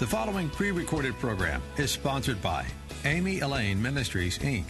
The following pre recorded program is sponsored by Amy Elaine Ministries, Inc.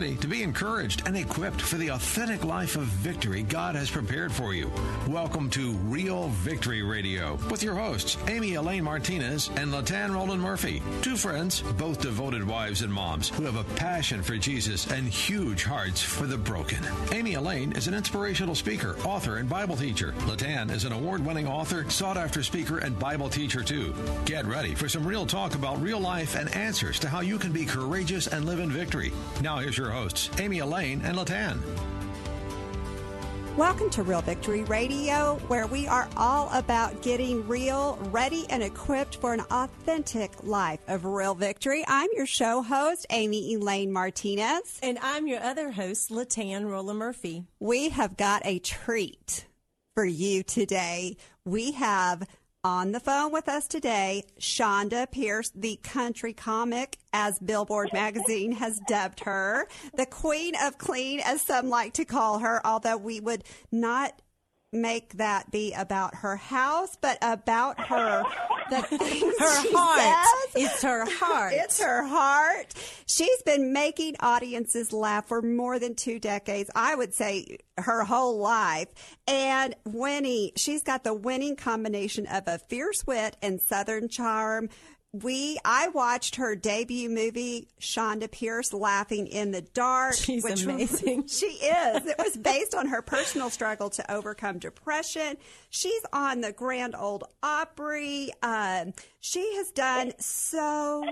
ready to be encouraged and equipped for the authentic life of victory God has prepared for you. Welcome to Real Victory Radio with your hosts, Amy Elaine Martinez and Latan Roland Murphy. Two friends, both devoted wives and moms, who have a passion for Jesus and huge hearts for the broken. Amy Elaine is an inspirational speaker, author, and Bible teacher. Latan is an award winning author, sought after speaker, and Bible teacher, too. Get ready for some real talk about real life and answers to how you can be courageous and live in victory. Now, here's your hosts, Amy Elaine and Latan. Welcome to Real Victory Radio, where we are all about getting real, ready, and equipped for an authentic life of real victory. I'm your show host, Amy Elaine Martinez. And I'm your other host, Latan Roland Murphy. We have got a treat for you today. We have on the phone with us today, Chonda Pierce, the country comic, as Billboard magazine has dubbed her, the queen of clean, as some like to call her, although we would not make that be about her house, but about her the things her heart. says. It's her heart. It's her heart. She's been making audiences laugh for more than two decades. I would say her whole life. And Winnie, she's got the winning combination of a fierce wit and southern charm we I watched her debut movie, Chonda Pierce, Laughing in the Dark. She's which amazing. Was, she is. It was based on her personal struggle to overcome depression. She's on the Grand Ole Opry. Um, she has done so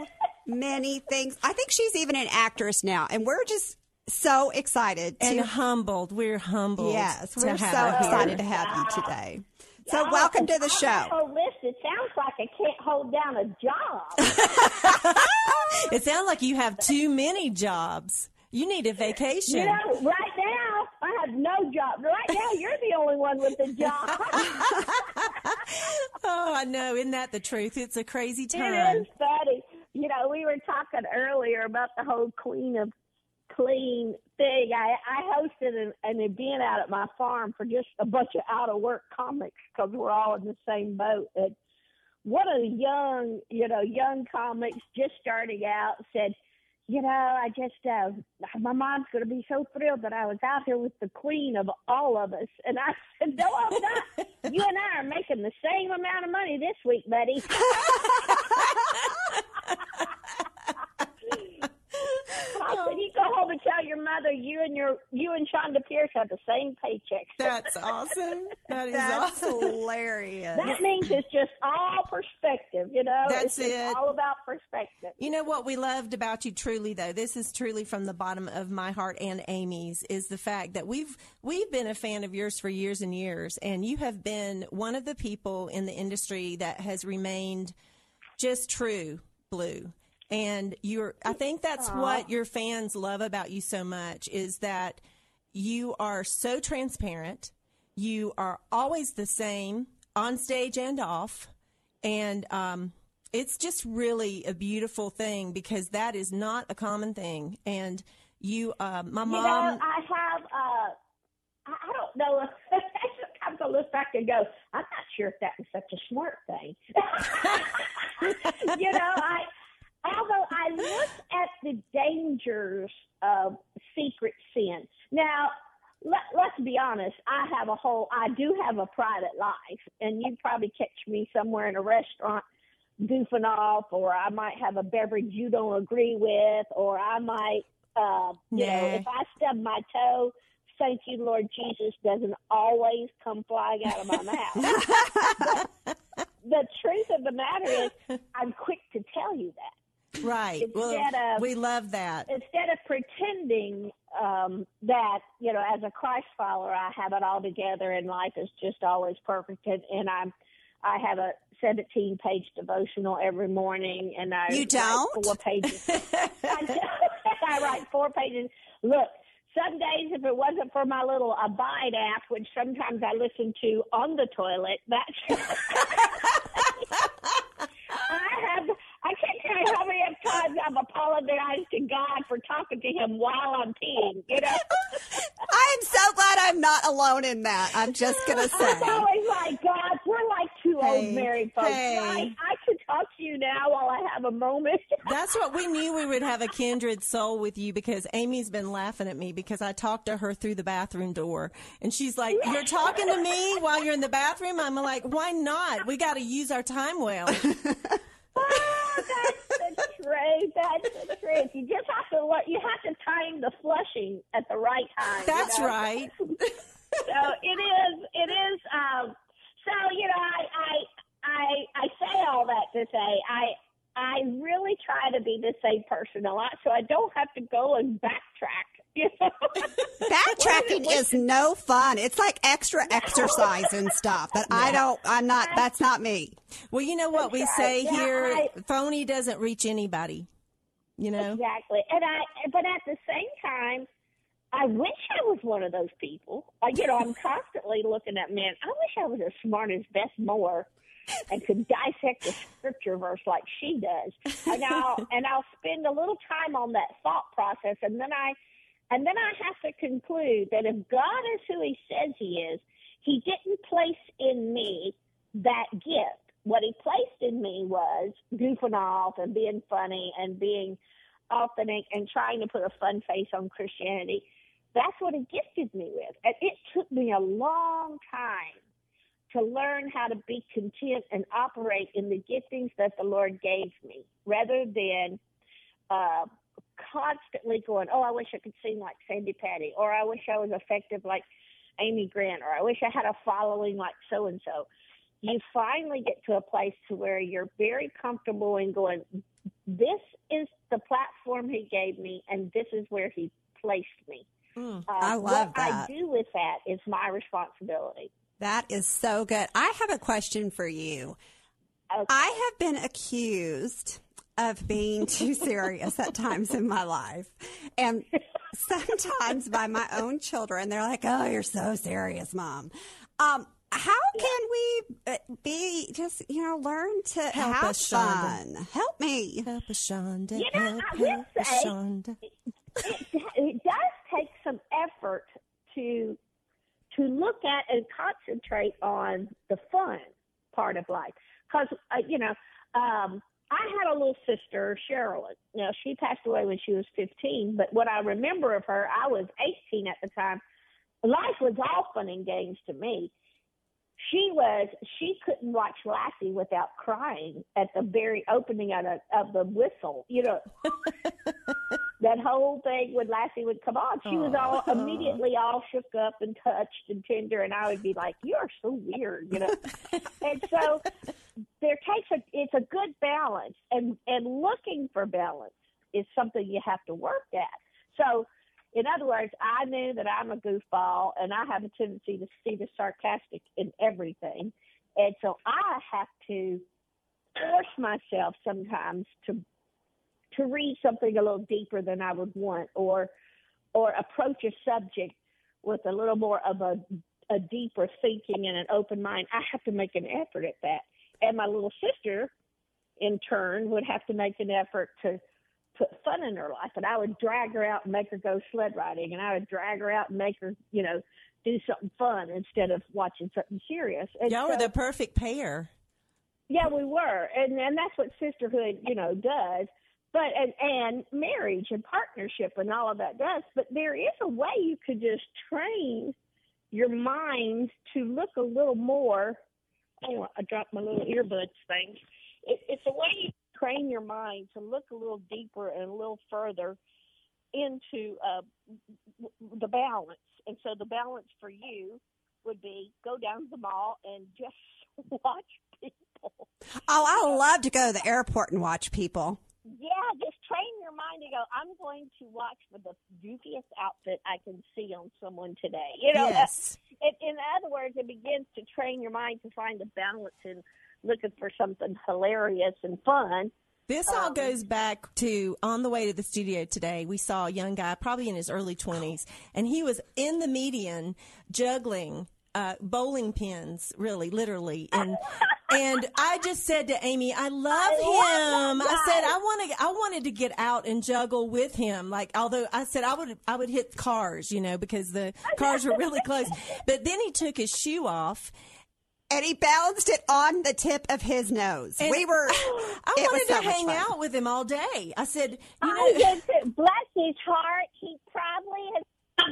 many things. I think she's even an actress now, and we're just so excited and to humbled. We're humbled. Yes, we're so excited to have you today. So welcome to the show. Oh, listen, it sounds like I can't hold down a job. It sounds like you have too many jobs. You need a vacation. You know, right now I have no job. Right now you're the only one with a job. oh, I know. Isn't that the truth? It's a crazy it time. is funny. You know, we were talking earlier about the whole Queen of Clean thing. I, I hosted an, an event out at my farm for just a bunch of out of work comics because we're all in the same boat. And one of the young, you know, young comics just starting out said, you know, I just, uh, my mom's going to be so thrilled that I was out here with the queen of all of us. And I said, no, I'm not. you and I are making the same amount of money this week, buddy. I said, you go home and tell your mother you and your you and Chonda Pierce have the same paycheck. That's awesome. That is That's awesome. hilarious. That means it's just all perspective, you know. That's it's just it. all about perspective. You know what we loved about you truly though, this is truly from the bottom of my heart and Amy's is the fact that we've we've been a fan of yours for years and years and you have been one of the people in the industry that has remained just true blue. And you're I think that's what your fans love about you so much is that you are so transparent. You are always the same on stage and off. And um, it's just really a beautiful thing because that is not a common thing. And you, uh, my You mom, know, I have. uh I don't know. Sometimes I look back and go, I'm not sure if that was such a smart thing. you know, I although I look at the dangers of secret sin. Now, let, let's be honest. I have a whole. I do have a private life, and you'd probably catch me somewhere in a restaurant goofing off, or I might have a beverage you don't agree with, or I might, uh, you know, if I stub my toe. Thank you, Lord Jesus, doesn't always come flying out of my mouth. The truth of the matter is, I'm quick to tell you that right. Well, of- we love that. instead of pretending um, that you know as a Christ follower I have it all together and life is just always perfect and, and I'm I have a 17 page devotional every morning and I You don't? four pages. I write four pages look some days if it wasn't for my little abide app which sometimes I listen to on the toilet that's I have I can't tell you how many times I've apologized to God for talking to him while I'm peeing. You know, I am so glad I'm not alone in that. I'm just gonna say. It's always like, God, we're like two Hey, old married folks. hey. I, I could talk to you now while I have a moment. That's what we knew we would have a kindred soul with you because Amy's been laughing at me because I talked to her through the bathroom door and she's like, You're talking to me while you're in the bathroom? I'm like, Why not? We got to use our time well. oh, that's the truth. That's the truth. You just have to what you have to time the flushing at the right time. you That's know? right. so it is it is um so you know I I I I say all that to say I I really try to be the same person a lot so I don't have to go and backtrack. You know? Backtracking is no fun. It's like extra exercise and stuff. But I don't. I'm not. That's not me. Well, you know what we say. Yeah, here? I- Phony doesn't reach anybody. You know? Exactly. And I, but at the same time, I wish I was one of those people. Like, you know, I'm constantly looking at man. I wish I was as smart as Beth Moore and could dissect a scripture verse like she does. And I'll and I'll spend a little time on that thought process, and then I, and then I have to conclude that if God is who He says He is, He didn't place in me that gift. What He placed in me was goofing off and being funny and being authentic and trying to put a fun face on Christianity. That's what he gifted me with. And it took me a long time to learn how to be content and operate in the giftings that the Lord gave me rather than uh, constantly going, oh, I wish I could sing like Sandi Patty, or I wish I was effective like Amy Grant, or I wish I had a following like so and so. You finally get to a place to where you're very comfortable in going, this is the platform he gave me, and this is where he placed me. Mm. Uh, I love what that. I do with that is my responsibility. That is so good. I have a question for you. Okay. I have been accused of being too serious at times in my life. And sometimes by my own children, they're like, oh, you're so serious, mom. Um, how can we uh, be just, you know, learn to Help have us, Chonda. fun? Help me. Help us, Chonda. You know, help, I will help say- Chonda. it, it does take some effort to to look at and concentrate on the fun part of life because uh, you know um I had a little sister, Sherilyn. Now she passed away when she was 15, but what I remember of her, I was 18 at the time. Life was all fun and games to me. She was she couldn't watch Lassie without crying at the very opening of, the of the whistle. You know, that whole thing when Lassie would come on, she was all immediately all shook up and touched and tender, and I would be like, "You are so weird," you know. and so there takes a it's a good balance, and and looking for balance is something you have to work at. So, in other words, I knew that I'm a goofball, and I have a tendency to see the sarcastic in everything, and so I have to force myself sometimes to to read something a little deeper than I would want, or or approach a subject with a little more of a a deeper thinking and an open mind. I have to make an effort at that, and my little sister, in turn, would have to make an effort to put fun in her life. And I would drag her out and make her go sled riding, and I would drag her out and make her, you know, do something fun instead of watching something serious. And Y'all were the perfect pair. yeah, we were, and and that's what sisterhood, you know, does. But and and marriage and partnership and all of that does. But there is a way you could just train your mind to look a little more. Oh, I dropped my little earbuds thing. It, it's a way you train your mind to look a little deeper and a little further into uh, the balance. And so the balance for you would be go down to the mall and just watch people. Oh, I love to go to the airport and watch people. Yeah, just train your mind to go. I'm going to watch for the goofiest outfit I can see on someone today. You know, yes. it, in other words, it begins to train your mind to find a balance in looking for something hilarious and fun. This all Um, goes back to on the way to the studio today. We saw a young guy, probably in his early 20s, and he was in the median juggling uh, bowling pins, really, literally, and and I just said to Amy, I love I him. love I said. I want to. I wanted to get out and juggle with him. Like, although I said I would, I would hit cars, you know, because the cars were really close. But then he took his shoe off. And he balanced it on the tip of his nose. And we were. I wanted so to hang out with him all day. I said, you know, bless his heart. He probably has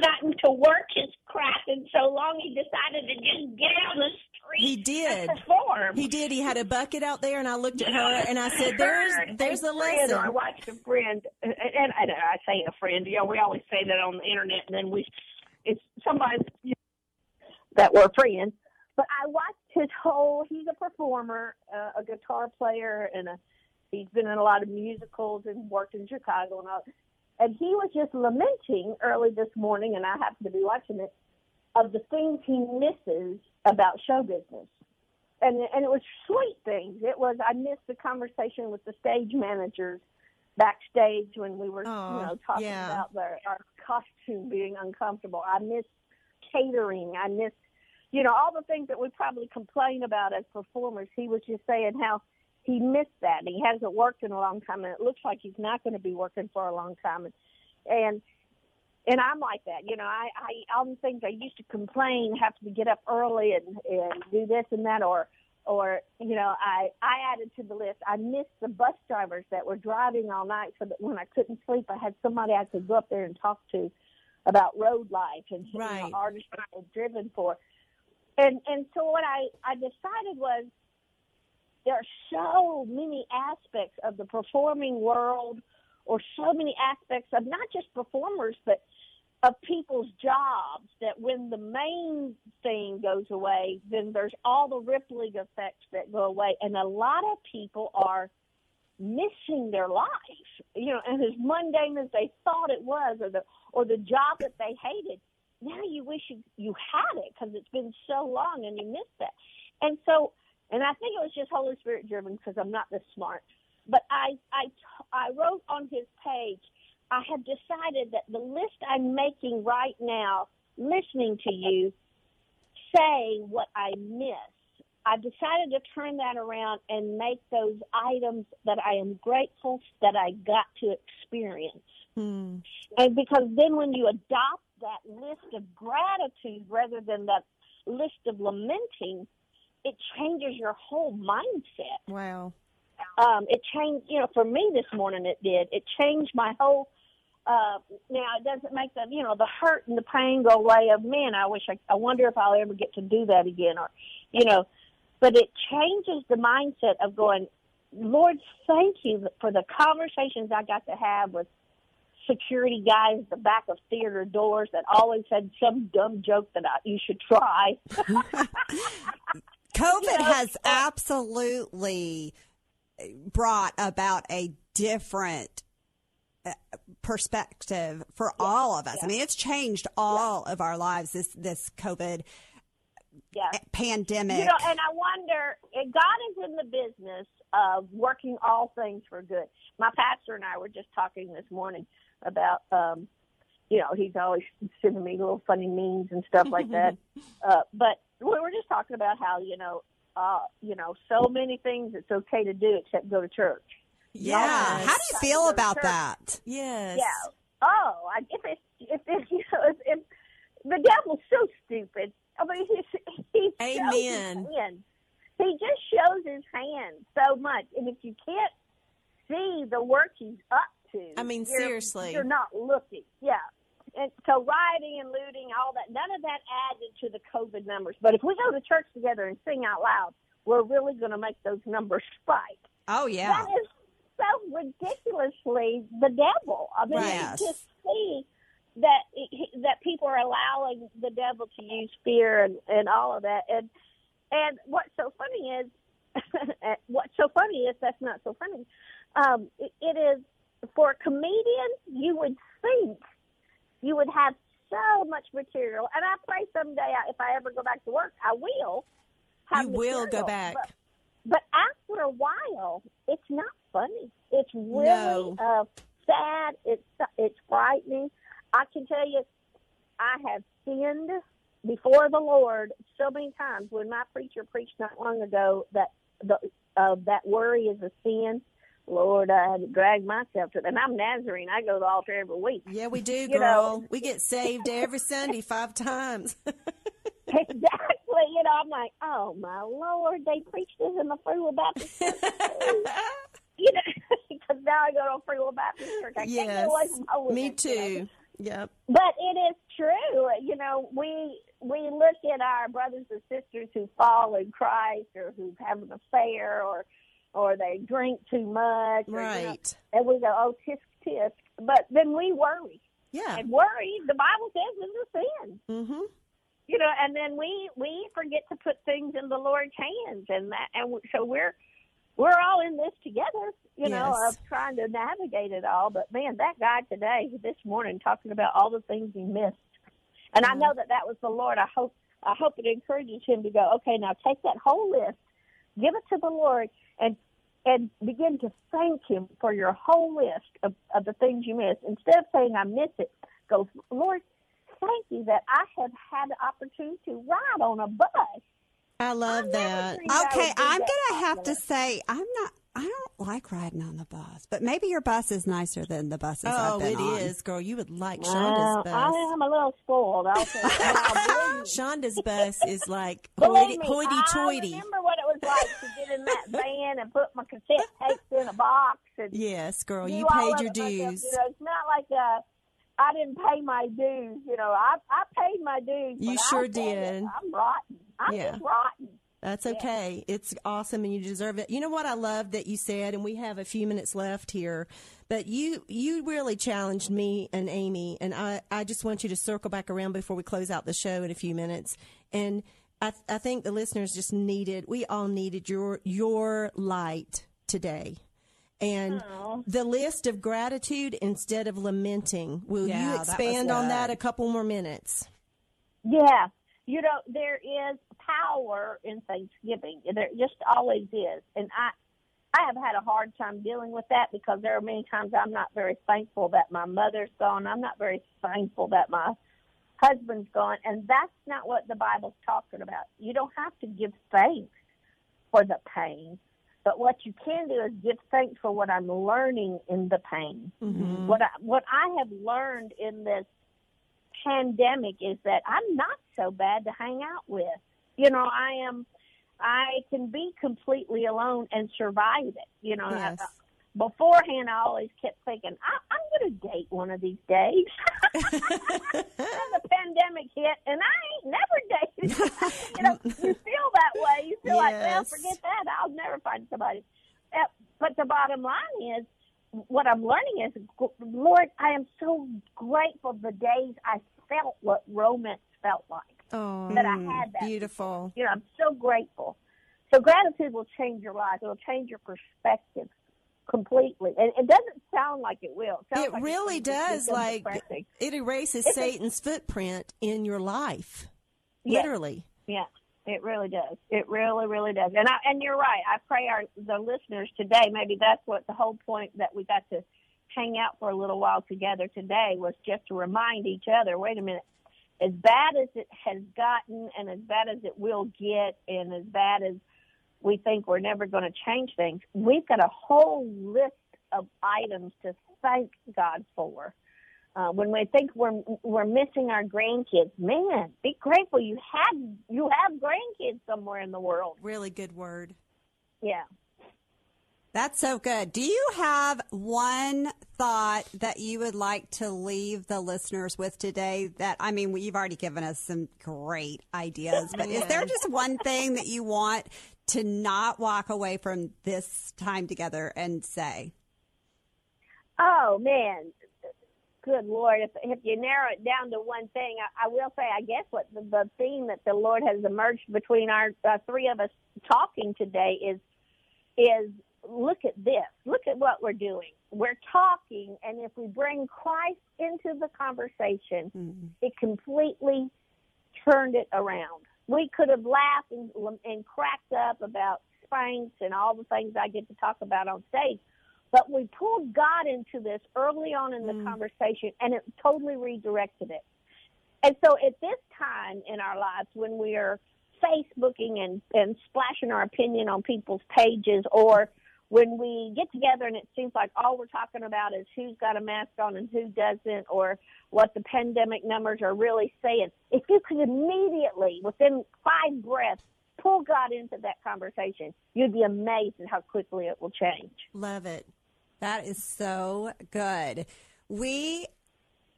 gotten to work his craft in so long. He decided to just get out on the street. He did. And perform. he did. He had a bucket out there, and I looked at her and I said, "There's, there's a a friend, I watched a friend, and, and I, I say a friend. You know, we always say that on the internet, and then we, it's somebody that we're friends. But I watched his whole. He's a performer, uh, a guitar player, and a, he's been in a lot of musicals and worked in Chicago and all. And he was just lamenting early this morning, and I happened to be watching it, of the things he misses about show business and and it was sweet things. It was I missed the conversation with the stage managers backstage when we were Oh, you know talking yeah. about their our costume being uncomfortable. I missed catering. I missed you know all the things that we probably complain about as performers. He was just saying how he missed that. And he hasn't worked in a long time, and it looks like he's not going to be working for a long time. And and and I'm like that, you know. I, I all the things I used to complain, have to get up early and and do this and that, or or you know, I I added to the list. I missed the bus drivers that were driving all night, so that when I couldn't sleep, I had somebody I could go up there and talk to about road life and you Right. know, artists I had driven for. And and so what I I decided was there are so many aspects of the performing world or so many aspects of not just performers but of people's jobs that when the main thing goes away then there's all the rippling effects that go away. And a lot of people are missing their life you know and as mundane as they thought it was or the or the job that they hated now you wish you, you had it because it's been so long and you missed that. And so and I think it was just Holy Spirit driven because I'm not this smart. But I, I, I wrote on his page, I have decided that the list I'm making right now, listening to you, say what I miss. I've decided to turn that around and make those items that I am grateful that I got to experience. Hmm. And because then when you adopt that list of gratitude rather than that list of lamenting, it changes your whole mindset. Wow. Um, it changed, you know, for me this morning it did. It changed my whole. Uh, now it doesn't make the, you know, the hurt and the pain go away. Of man, I wish I, I wonder if I'll ever get to do that again, or, you know, but it changes the mindset of going, Lord, thank you for the conversations I got to have with security guys at the back of theater doors that always had some dumb joke that I, you should try. COVID You know, has uh, absolutely brought about a different uh, perspective for all of us. I mean, it's changed all of our lives. This this COVID yeah. pandemic. You know, and I wonder, God is in the business of working all things for good. My pastor and I were just talking this morning about, um, you know, he's always sending me little funny memes and stuff like that. uh, but we were just talking about how, you know, uh, you know, so many things it's okay to do except go to church. yeah. Yes. How do you feel about that? Yes. Yeah. Oh, I, if it's if it's you know if, if the devil's so stupid. I mean, he he shows Amen. his hand. He just shows his hand so much, and if you can't see the work he's up to, I mean, you're- seriously. you're not looking. Yeah. And so rioting and looting, all that, none of that added to the COVID numbers. But if we go to church together and sing out loud, we're really going to make those numbers spike. Oh yeah. That is so ridiculously the devil. I mean, Right. you just see that that people are allowing the devil to use fear and, and all of that. And and what's so funny is, what's so funny is that's not so funny. Um, it, it is for a comedian. You would think you would have so much material, and I pray someday I- if I ever go back to work, I will. Have You will go back. But- but after a while, it's not funny. It's really No. uh, sad. It's it's frightening. I can tell you, I have sinned before the Lord so many times when my preacher preached not long ago that the uh, that worry is a sin. Lord, I had to drag myself to. And I'm Nazarene. I go to the altar every week. Yeah, we do, You girl. know- we get saved every Sunday five times. exactly. You know, I'm like, oh my Lord, they preach this in the Free Will Baptist Church. you know, because now I go to a Free Will Baptist Church. I can't yes. get away from. Me you know. too. Yep. But it is true. You know, we we look at our brothers and sisters who fall in Christ or who have an affair or or they drink too much. Or, you know, Right. and we go, oh, tisk tisk. But then we worry. Yeah. And worry, the Bible says, is a sin. Mm-hmm. You know, and then we we forget to put things in the Lord's hands, and that, and so we're we're all in this together. You know, of trying to navigate it all. But man, that guy today, this morning, talking about all the things he missed, and I know that that was the Lord. I hope I hope it encourages him to go. Okay, now take that whole list, give it to the Lord, and and begin to thank Him for your whole list of, of the things you missed. Instead of saying I miss it, go Lord. Thank you that I have had the opportunity to ride on a bus. I love I that. dreamed I would Okay, I'm that gonna have to say I'm not. I don't like riding on the bus, but maybe your bus is nicer than the buses I've Oh, been it on. is, girl. You would like Well, Chonda's bus. I am a little spoiled. I'll say that. Believe me. Chonda's bus is like Believe me, hoity I toity. remember what it was like to get in that van and put my cassette tapes in a box and Yes, girl. You paid your it myself. dues. You know, it's not like uh, I didn't pay my dues. You know, I I paid my dues. You sure I'll tell you, did. I'm rotten. I'm Yeah. just rotten. That's okay. It's awesome and you deserve it. You know what I love that you said and we have a few minutes left here, but you you really challenged me and Amy and I I just want you to circle back around before we close out the show in a few minutes. And I I think the listeners just needed we all needed your your light today. And the list of gratitude instead of lamenting. Will Yeah, you that expand on that a couple more minutes? Yeah. You know, there is power in Thanksgiving. There just always is. And I I have had a hard time dealing with that because there are many times I'm not very thankful that my mother's gone. I'm not very thankful that my husband's gone. And that's not what the Bible's talking about. You don't have to give thanks for the pain. But what you can do is give thanks for what I'm learning in the pain. Mm-hmm. What I, what I have learned in this pandemic is that I'm not so bad to hang out with. You know, I am. I can be completely alone and survive it. You know, Yes. Beforehand I always kept thinking I, I'm going to date one of these days. then the pandemic hit, and I ain't never dated. you know, you feel that way. You feel like, well, forget that. I'll never find somebody. Uh, But the bottom line is, what I'm learning is, Lord, I am so grateful the days I felt what romance felt like. Oh, That I had that. beautiful. You know, I'm so grateful. So gratitude will change your life. It will change your perspective completely. And it doesn't sound like it will. sounds It like really does. Like depressing. it erases It's a- Satan's footprint in your life, Yes. literally. Yeah, it really does. It really, really does. And I, and you're right. I pray our the listeners today. Maybe that's what the whole point that we got to hang out for a little while together today was just to remind each other. Wait a minute. As bad as it has gotten, and as bad as it will get, and as bad as we think we're never going to change things, we've got a whole list of items to thank God for. Uh, when we think we're we're missing our grandkids, man, be grateful you had you have grandkids somewhere in the world. Really good word. Yeah. That's so good. Do you have one thought that you would like to leave the listeners with today? That, I mean, you've already given us some great ideas, but is there just one thing that you want to not walk away from this time together and say? Oh man, good Lord! If if you narrow it down to one thing, I, I will say, I guess what the, the theme that the Lord has emerged between our uh, three of us talking today is is look at this. Look at what we're doing. We're talking, and if we bring Christ into the conversation, it completely turned it around. We could have laughed and, and cracked up about Spanx and all the things I get to talk about on stage, but we pulled God into this early on in the mm. conversation, and it totally redirected it. And so at this time in our lives when we are Facebooking and, and splashing our opinion on people's pages or when we get together and it seems like all we're talking about is who's got a mask on and who doesn't or what the pandemic numbers are really saying, if you could immediately, within five breaths, pull God into that conversation, you'd be amazed at how quickly it will change. Love it. That is so good. We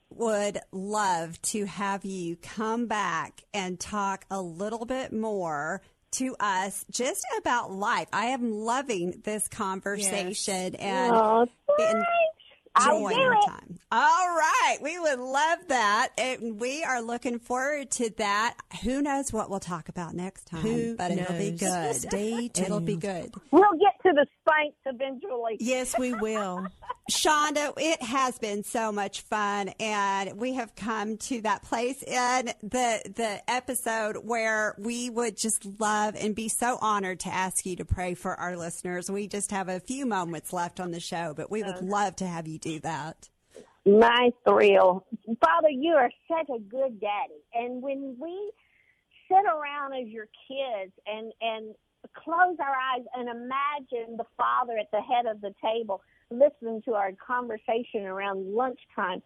would love to have you come back and talk a little bit more to us just about life. I am loving this conversation and, Oh, and enjoying our time. All right. We would love that. And we are looking forward to that. Who knows what we'll talk about next time? Who but it'll be knows? good. Stay tuned. It'll be good. We'll get to the Eventually. Yes, we will. Chonda, it has been so much fun, and we have come to that place in the the episode where we would just love and be so honored to ask you to pray for our listeners. We just have a few moments left on the show, but we would love to have you do that. My thrill. Father, you are such a good daddy. And when we sit around as your kids and, and close our eyes and imagine the father at the head of the table listening to our conversation around lunchtime,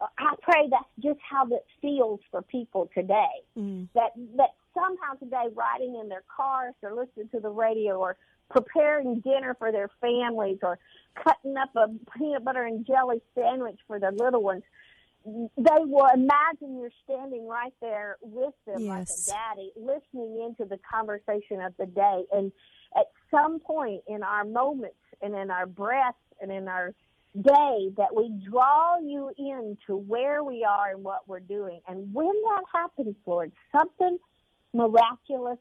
uh, I pray that's just how that feels for people today. Mm. That that somehow today, riding in their cars or listening to the radio or preparing dinner for their families or cutting up a peanut butter and jelly sandwich for their little ones, they will imagine you're standing right there with them Yes. like a daddy, listening into the conversation of the day. And at some point in our moments and in our breaths and in our day that we draw you into where we are and what we're doing. And when that happens, Lord, something miraculous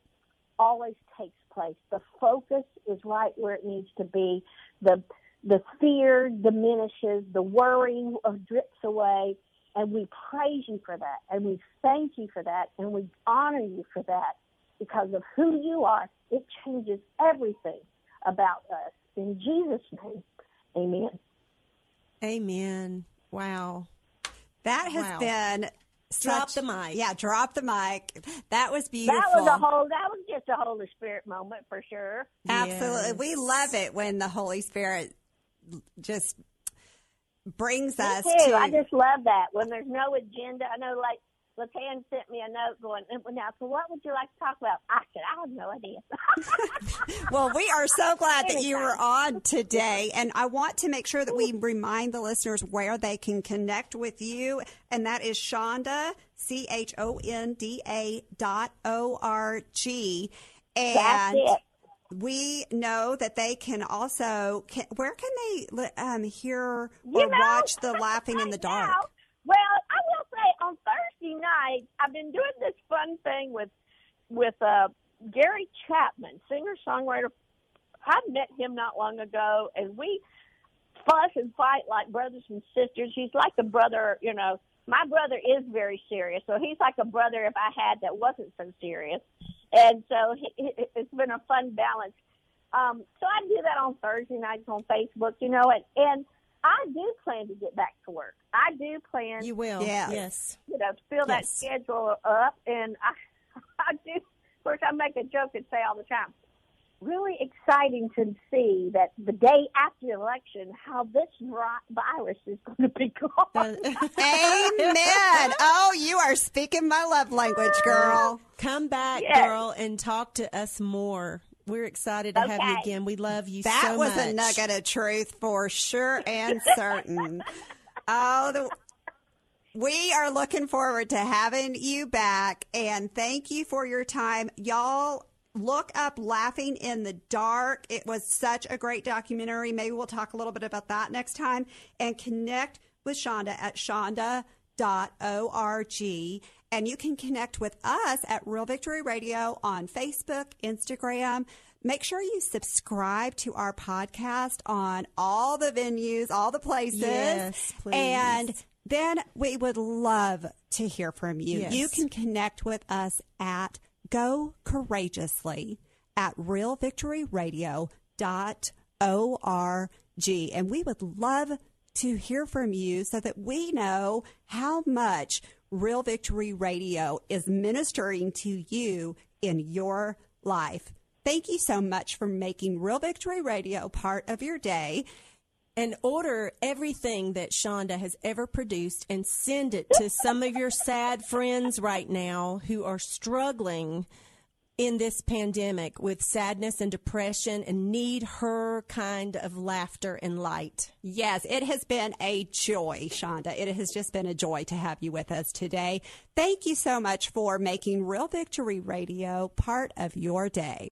always takes place. The focus is right where it needs to be. The the fear diminishes, the worry drips away, and we praise you for that, and we thank you for that, and we honor you for that because of who you are. It changes everything about us. In Jesus' name, amen. Amen. Wow. That has Wow. been Drop such- the mic. Yeah, drop the mic. That was beautiful. That was a whole. That was just a Holy Spirit moment for sure. Absolutely. Yes. We love it when the Holy Spirit just brings Me us too. to I just love that when there's no agenda. I know, like Latan sent me a note going, "Now, so what would you like to talk about?" I said, "I have no idea." Well, we are so glad that you were on today. And I want to make sure that we remind the listeners where they can connect with you. And that is Chonda, C H O N D A dot O R G. That's And it. We know that they can also, can, where can they um, hear You or know, watch the Laughing in the Dark? now- well, I will say on Thursday night, I've been doing this fun thing with with uh, Gary Chapman, singer songwriter. I met him not long ago, and we fuss and fight like brothers and sisters. He's like a brother, you know. My brother is very serious, so he's like a brother if I had that wasn't so serious. And so he, he- it's been a fun balance. Um, so I do that on Thursday nights on Facebook, you know, and, and I do plan to get back to work. I do plan You will. Yes. Yes. you know, fill that schedule up. And I, I do, of course, I make a joke and say all the time, really exciting to see that the day after the election, how this virus is going to be gone. Amen. Oh, you are speaking my love language, girl. Come back, Yes. girl, and talk to us more. We're excited to have you again. We love you That so was a nugget of truth for sure and certain. oh, the, we are looking forward to having you back and thank you for your time. Y'all look up Laughing in the Dark. It was such a great documentary. Maybe we'll talk a little bit about that next time and connect with Chonda at chonda.org. And you can connect with us at Real Victory Radio on Facebook, Instagram. Make sure you subscribe to our podcast on all the venues, all the places. Yes, please. And then we would love to hear from you. Yes. You can connect with us at Go Courageously at realvictoryradio.org. And we would love to hear from you so that we know how much Real Victory Radio is ministering to you in your life. Thank you so much for making Real Victory Radio part of your day. And order everything that Chonda has ever produced and send it to some of your sad friends right now who are struggling in this pandemic with sadness and depression and need her kind of laughter and light. Yes, it has been a joy, Chonda. It has just been a joy to have you with us today. Thank you so much for making Real Victory Radio part of your day.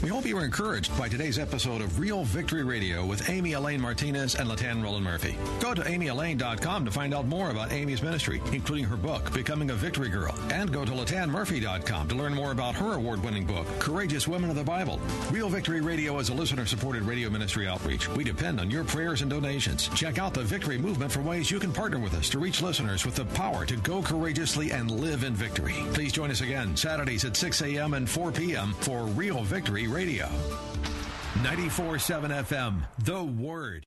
We hope you were encouraged by today's episode of Real Victory Radio with Amy Elaine Martinez and Latan Roland Murphy. Go to amyelaine.com to find out more about Amy's ministry, including her book, Becoming a Victory Girl. And go to latanmurphy.com to learn more about her award winning book, Courageous Women of the Bible. Real Victory Radio is a listener supported radio ministry outreach. We depend on your prayers and donations. Check out the Victory Movement for ways you can partner with us to reach listeners with the power to go courageously and live in victory. Please join us again Saturdays at 6 a.m. and 4 p.m. for Real Victory Radio. 94.7 FM, The Word.